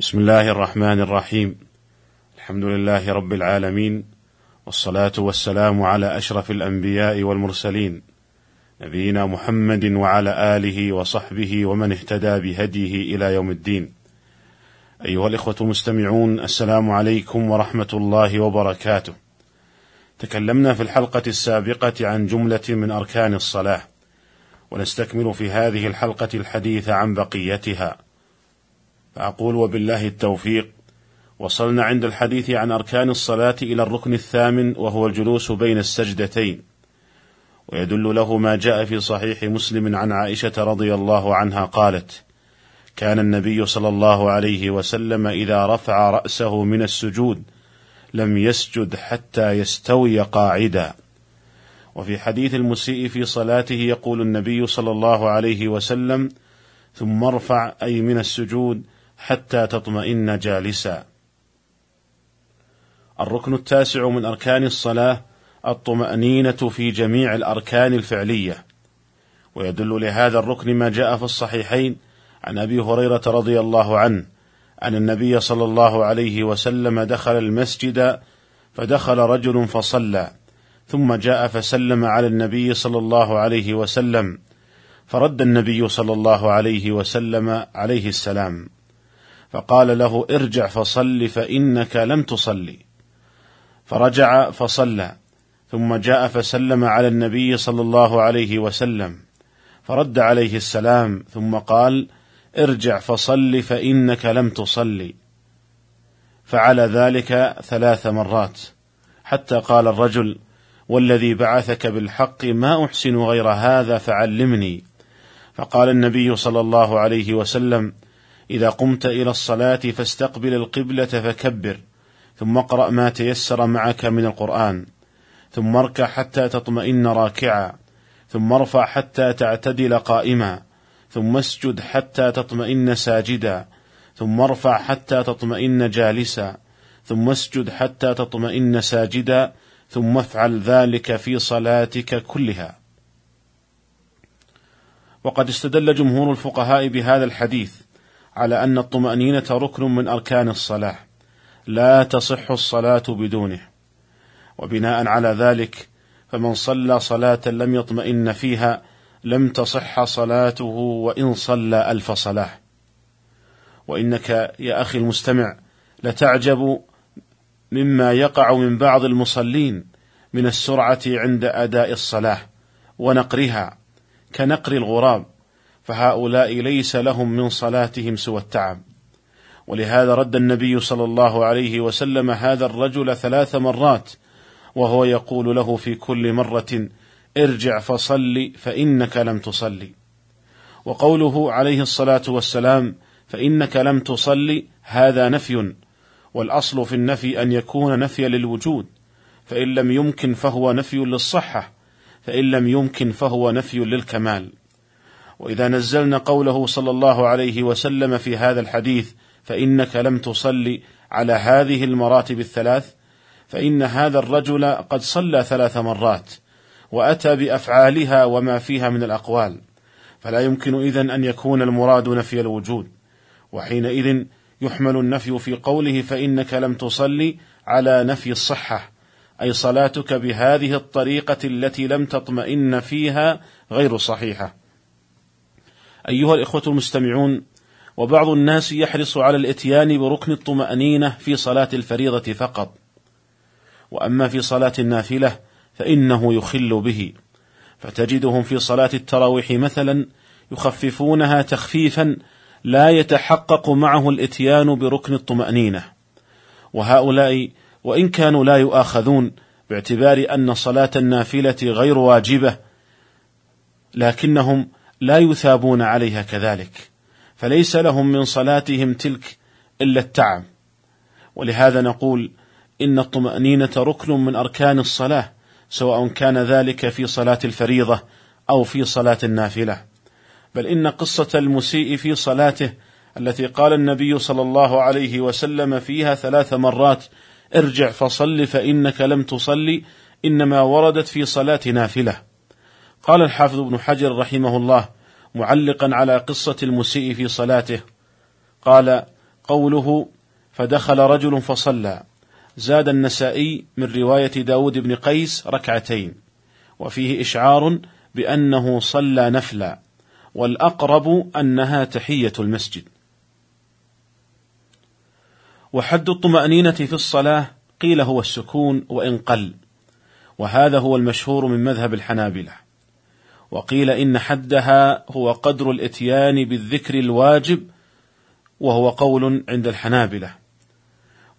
بسم الله الرحمن الرحيم الحمد لله رب العالمين والصلاه والسلام على اشرف الانبياء والمرسلين نبينا محمد وعلى اله وصحبه ومن اهتدى بهديه إلى يوم الدين ايها الاخوه المستمعون السلام عليكم ورحمه الله وبركاته تكلمنا في الحلقة السابقه عن جمله من اركان الصلاه ونستكمل في هذه الحلقة الحديث عن بقيتها فأقول وبالله التوفيق وصلنا عند الحديث عن أركان الصلاة إلى الركن الثامن وهو الجلوس بين السجدتين ويدل له ما جاء في صحيح مسلم عن عائشة رضي الله عنها قالت: كان النبي صلى الله عليه وسلم إذا رفع رأسه من السجود لم يسجد حتى يستوي قاعدا. وفي حديث المسيء في صلاته يقول النبي صلى الله عليه وسلم: ثم ارفع أي من السجود حتى تطمئن جالسا. الركن التاسع من أركان الصلاة الطمأنينة في جميع الأركان الفعلية. ويدل لهذا الركن ما جاء في الصحيحين عن أبي هريرة رضي الله عنه أن النبي صلى الله عليه وسلم دخل المسجد فدخل رجل فصلى ثم جاء فسلم على النبي صلى الله عليه وسلم فرد النبي صلى الله عليه وسلم عليه السلام. فقال له ارجع فصل فإنك لم تصلي. فرجع فصلى ثم جاء فسلم على النبي صلى الله عليه وسلم فرد عليه السلام ثم قال ارجع فصل فإنك لم تصلي. فعل ذلك ثلاث مرات حتى قال الرجل والذي بعثك بالحق ما أحسن غير هذا فعلمني. فقال النبي صلى الله عليه وسلم إذا قمت إلى الصلاة فاستقبل القبلة فكبر ثم اقرأ ما تيسر معك من القرآن ثم اركع حتى تطمئن راكعا ثم ارفع حتى تعتدل قائما ثم اسجد حتى تطمئن ساجدا ثم ارفع حتى تطمئن جالسا ثم اسجد حتى تطمئن ساجدا ثم افعل ذلك في صلاتك كلها. وقد استدل جمهور الفقهاء بهذا الحديث على أن الطمأنينة ركن من أركان الصلاة. لا تصح الصلاة بدونه. وبناء على ذلك فمن صلى صلاة لم يطمئن فيها لم تصح صلاته وإن صلى ألف صلاة. وإنك يا أخي المستمع لتعجب مما يقع من بعض المصلين من السرعة عند أداء الصلاة ونقرها كنقر الغراب. فهؤلاء ليس لهم من صلاتهم سوى التعب. ولهذا رد النبي صلى الله عليه وسلم هذا الرجل ثلاث مرات وهو يقول له في كل مرة ارجع فصل فإنك لم تصلي وقوله عليه الصلاة والسلام فإنك لم تصلي هذا نفي والأصل في النفي أن يكون نفيا للوجود فإن لم يمكن فهو نفي للصحة فإن لم يمكن فهو نفي للكمال. وإذا نزلنا قوله صلى الله عليه وسلم في هذا الحديث فإنك لم تصلي على هذه المراتب الثلاث فإن هذا الرجل قد صلى ثلاث مرات وأتى بأفعالها وما فيها من الأقوال. فلا يمكن إذن أن يكون المراد نفي الوجود. وحينئذ يحمل النفي في قوله فإنك لم تصلي على نفي الصحة أي صلاتك بهذه الطريقة التي لم تطمئن فيها غير صحيحة. أيها الإخوة المستمعون وبعض الناس يحرص على الإتيان بركن الطمأنينة في صلاة الفريضة فقط. وأما في صلاة النافلة فإنه يخل به. فتجدهم في صلاة التراويح مثلا يخففونها تخفيفا لا يتحقق معه الإتيان بركن الطمأنينة. وهؤلاء وإن كانوا لا يؤاخذون باعتبار أن صلاة النافلة غير واجبة لكنهم لا يثابون عليها كذلك فليس لهم من صلاتهم تلك إلا التعب. ولهذا نقول إن الطمأنينة ركن من أركان الصلاة سواء كان ذلك في صلاة الفريضة أو في صلاة النافلة. بل إن قصة المسيء في صلاته التي قال النبي صلى الله عليه وسلم فيها ثلاث مرات ارجع فصل فإنك لم تصلي إنما وردت في صلاة نافلة. قال الحافظ ابن حجر رحمه الله معلقا على قصة المسيء في صلاته قال قوله فدخل رجل فصلى زاد النسائي من رواية داود بن قيس ركعتين وفيه إشعار بأنه صلى نفلا والأقرب أنها تحية المسجد. وحد الطمأنينة في الصلاة قيل هو السكون وإن قل وهذا هو المشهور من مذهب الحنابلة. وقيل إن حدها هو قدر الإتيان بالذكر الواجب وهو قول عند الحنابلة.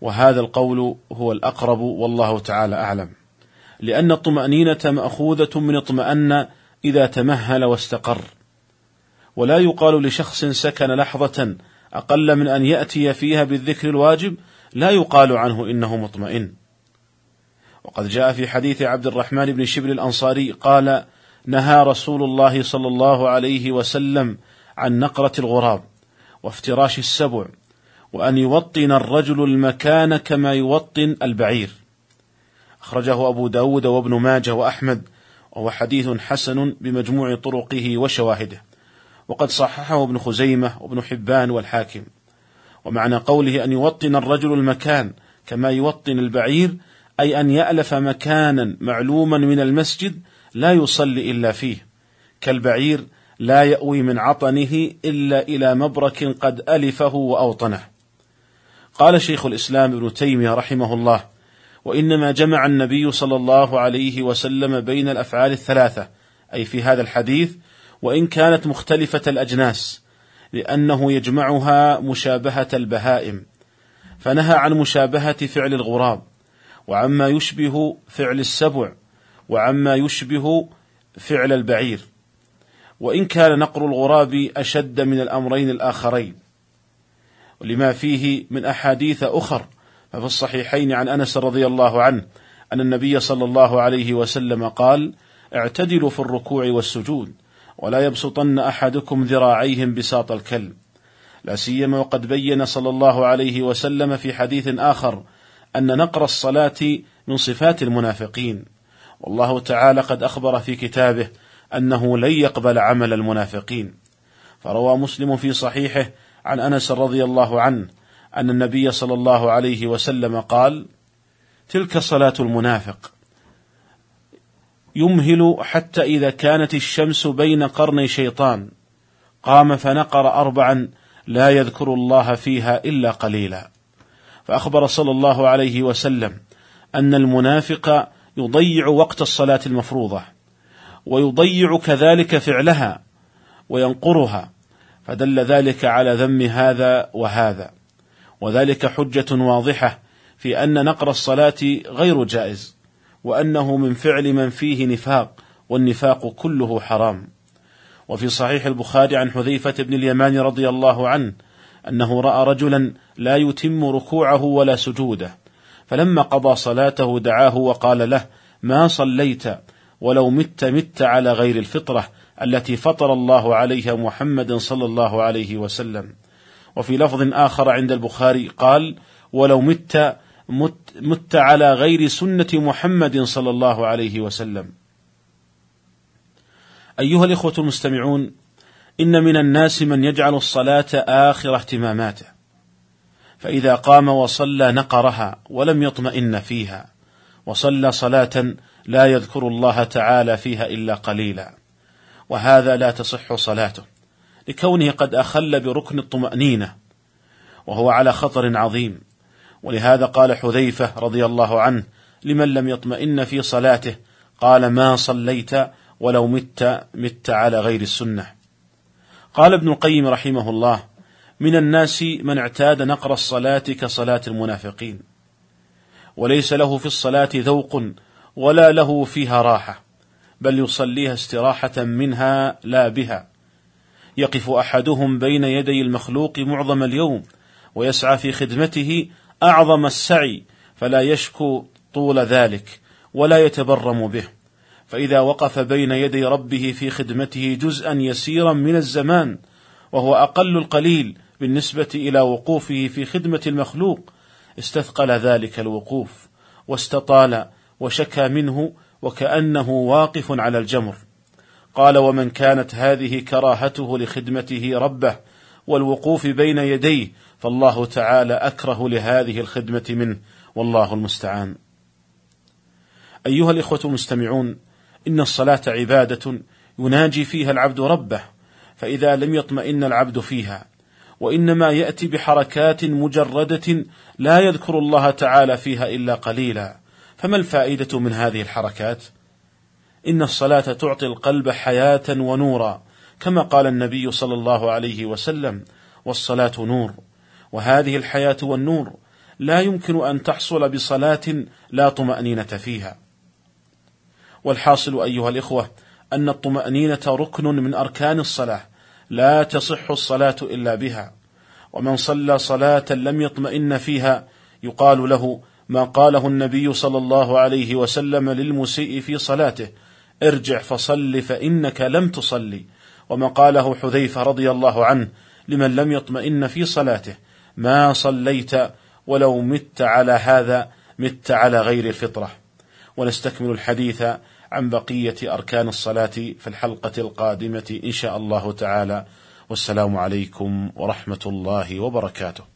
وهذا القول هو الأقرب والله تعالى أعلم. لأن الطمأنينة مأخوذة من اطمأن إذا تمهل واستقر. ولا يقال لشخص سكن لحظة أقل من أن يأتي فيها بالذكر الواجب لا يقال عنه إنه مطمئن. وقد جاء في حديث عبد الرحمن بن شبل الأنصاري قال نهى رسول الله صلى الله عليه وسلم عن نقرة الغراب وافتراش السبع وأن يوطن الرجل المكان كما يوطن البعير. أخرجه أبو داود وابن ماجه وأحمد وهو حديث حسن بمجموع طرقه وشواهده. وقد صححه ابن خزيمة وابن حبان والحاكم. ومعنى قوله أن يوطن الرجل المكان كما يوطن البعير أي أن يألف مكانا معلوما من المسجد لا يصلي إلا فيه. كالبعير لا يأوي من عطنه إلا إلى مبرك قد ألفه وأوطنه. قال شيخ الإسلام ابن تيمية رحمه الله وإنما جمع النبي صلى الله عليه وسلم بين الأفعال الثلاثة أي في هذا الحديث وإن كانت مختلفة الأجناس لأنه يجمعها مشابهة البهائم. فنهى عن مشابهة فعل الغراب وعما يشبه فعل السبع وعما يشبه فعل البعير. وإن كان نقر الغراب أشد من الأمرين الآخرين. لما فيه من أحاديث أخر ففي الصحيحين عن أنس رضي الله عنه أن النبي صلى الله عليه وسلم قال اعتدلوا في الركوع والسجود ولا يبسطن أحدكم ذراعيهم بساط الكلب. لا سيما وقد بين صلى الله عليه وسلم في حديث آخر أن نقر الصلاة من صفات المنافقين. والله تعالى قد أخبر في كتابه أنه لن يقبل عمل المنافقين. فروى مسلم في صحيحه عن أنس رضي الله عنه أن النبي صلى الله عليه وسلم قال تلك صلاة المنافق. يمهل حتى إذا كانت الشمس بين قرني شيطان. قام فنقر أربعا لا يذكر الله فيها إلا قليلا. فأخبر صلى الله عليه وسلم أن المنافق يضيع وقت الصلاة المفروضة ويضيع كذلك فعلها وينقرها فدل ذلك على ذم هذا وهذا وذلك حجة واضحة في أن نقر الصلاة غير جائز وأنه من فعل من فيه نفاق والنفاق كله حرام. وفي صحيح البخاري عن حذيفة بن اليمان رضي الله عنه أنه رأى رجلا لا يتم ركوعه ولا سجوده فلما قضى صلاته دعاه وقال له ما صليت ولو مت مت على غير الفطرة التي فطر الله عليها محمد صلى الله عليه وسلم. وفي لفظ آخر عند البخاري قال ولو مت مت, مت على غير سنة محمد صلى الله عليه وسلم. أيها الإخوة المستمعون إن من الناس من يجعل الصلاة آخر اهتماماته. فإذا قام وصلى نقرها ولم يطمئن فيها وصلى صلاة لا يذكر الله تعالى فيها إلا قليلا. وهذا لا تصح صلاته لكونه قد أخل بركن الطمأنينة وهو على خطر عظيم. ولهذا قال حذيفة رضي الله عنه لمن لم يطمئن في صلاته؟ قال ما صليت ولو مت مت على غير السنة. قال ابن القيم رحمه الله من الناس من اعتاد نقر الصلاة كصلاة المنافقين. وليس له في الصلاة ذوق ولا له فيها راحة بل يصليها استراحة منها لا بها. يقف أحدهم بين يدي المخلوق معظم اليوم ويسعى في خدمته أعظم السعي فلا يشكو طول ذلك ولا يتبرم به. فإذا وقف بين يدي ربه في خدمته جزءا يسيرا من الزمان وهو أقل القليل بالنسبة إلى وقوفه في خدمة المخلوق استثقل ذلك الوقوف واستطال وشكى منه وكأنه واقف على الجمر. قال ومن كانت هذه كراهته لخدمته ربه والوقوف بين يديه فالله تعالى أكره لهذه الخدمة منه والله المستعان. أيها الإخوة المستمعون إن الصلاة عبادة يناجي فيها العبد ربه فإذا لم يطمئن العبد فيها وإنما يأتي بحركات مجردة لا يذكر الله تعالى فيها إلا قليلا. فما الفائدة من هذه الحركات؟ إن الصلاة تعطي القلب حياة ونورا كما قال النبي صلى الله عليه وسلم والصلاة نور وهذه الحياة والنور لا يمكن أن تحصل بصلاة لا طمأنينة فيها. والحاصل أيها الإخوة أن الطمأنينة ركن من أركان الصلاة لا تصح الصلاة إلا بها. ومن صلى صلاة لم يطمئن فيها يقال له ما قاله النبي صلى الله عليه وسلم للمسيء في صلاته ارجع فصل فإنك لم تصلي. وما قاله حذيفة رضي الله عنه لمن لم يطمئن في صلاته ما صليت ولو مت على هذا مت على غير الفطرة. ونستكمل الحديث عن بقية أركان الصلاة في الحلقة القادمة إن شاء الله تعالى. والسلام عليكم ورحمة الله وبركاته.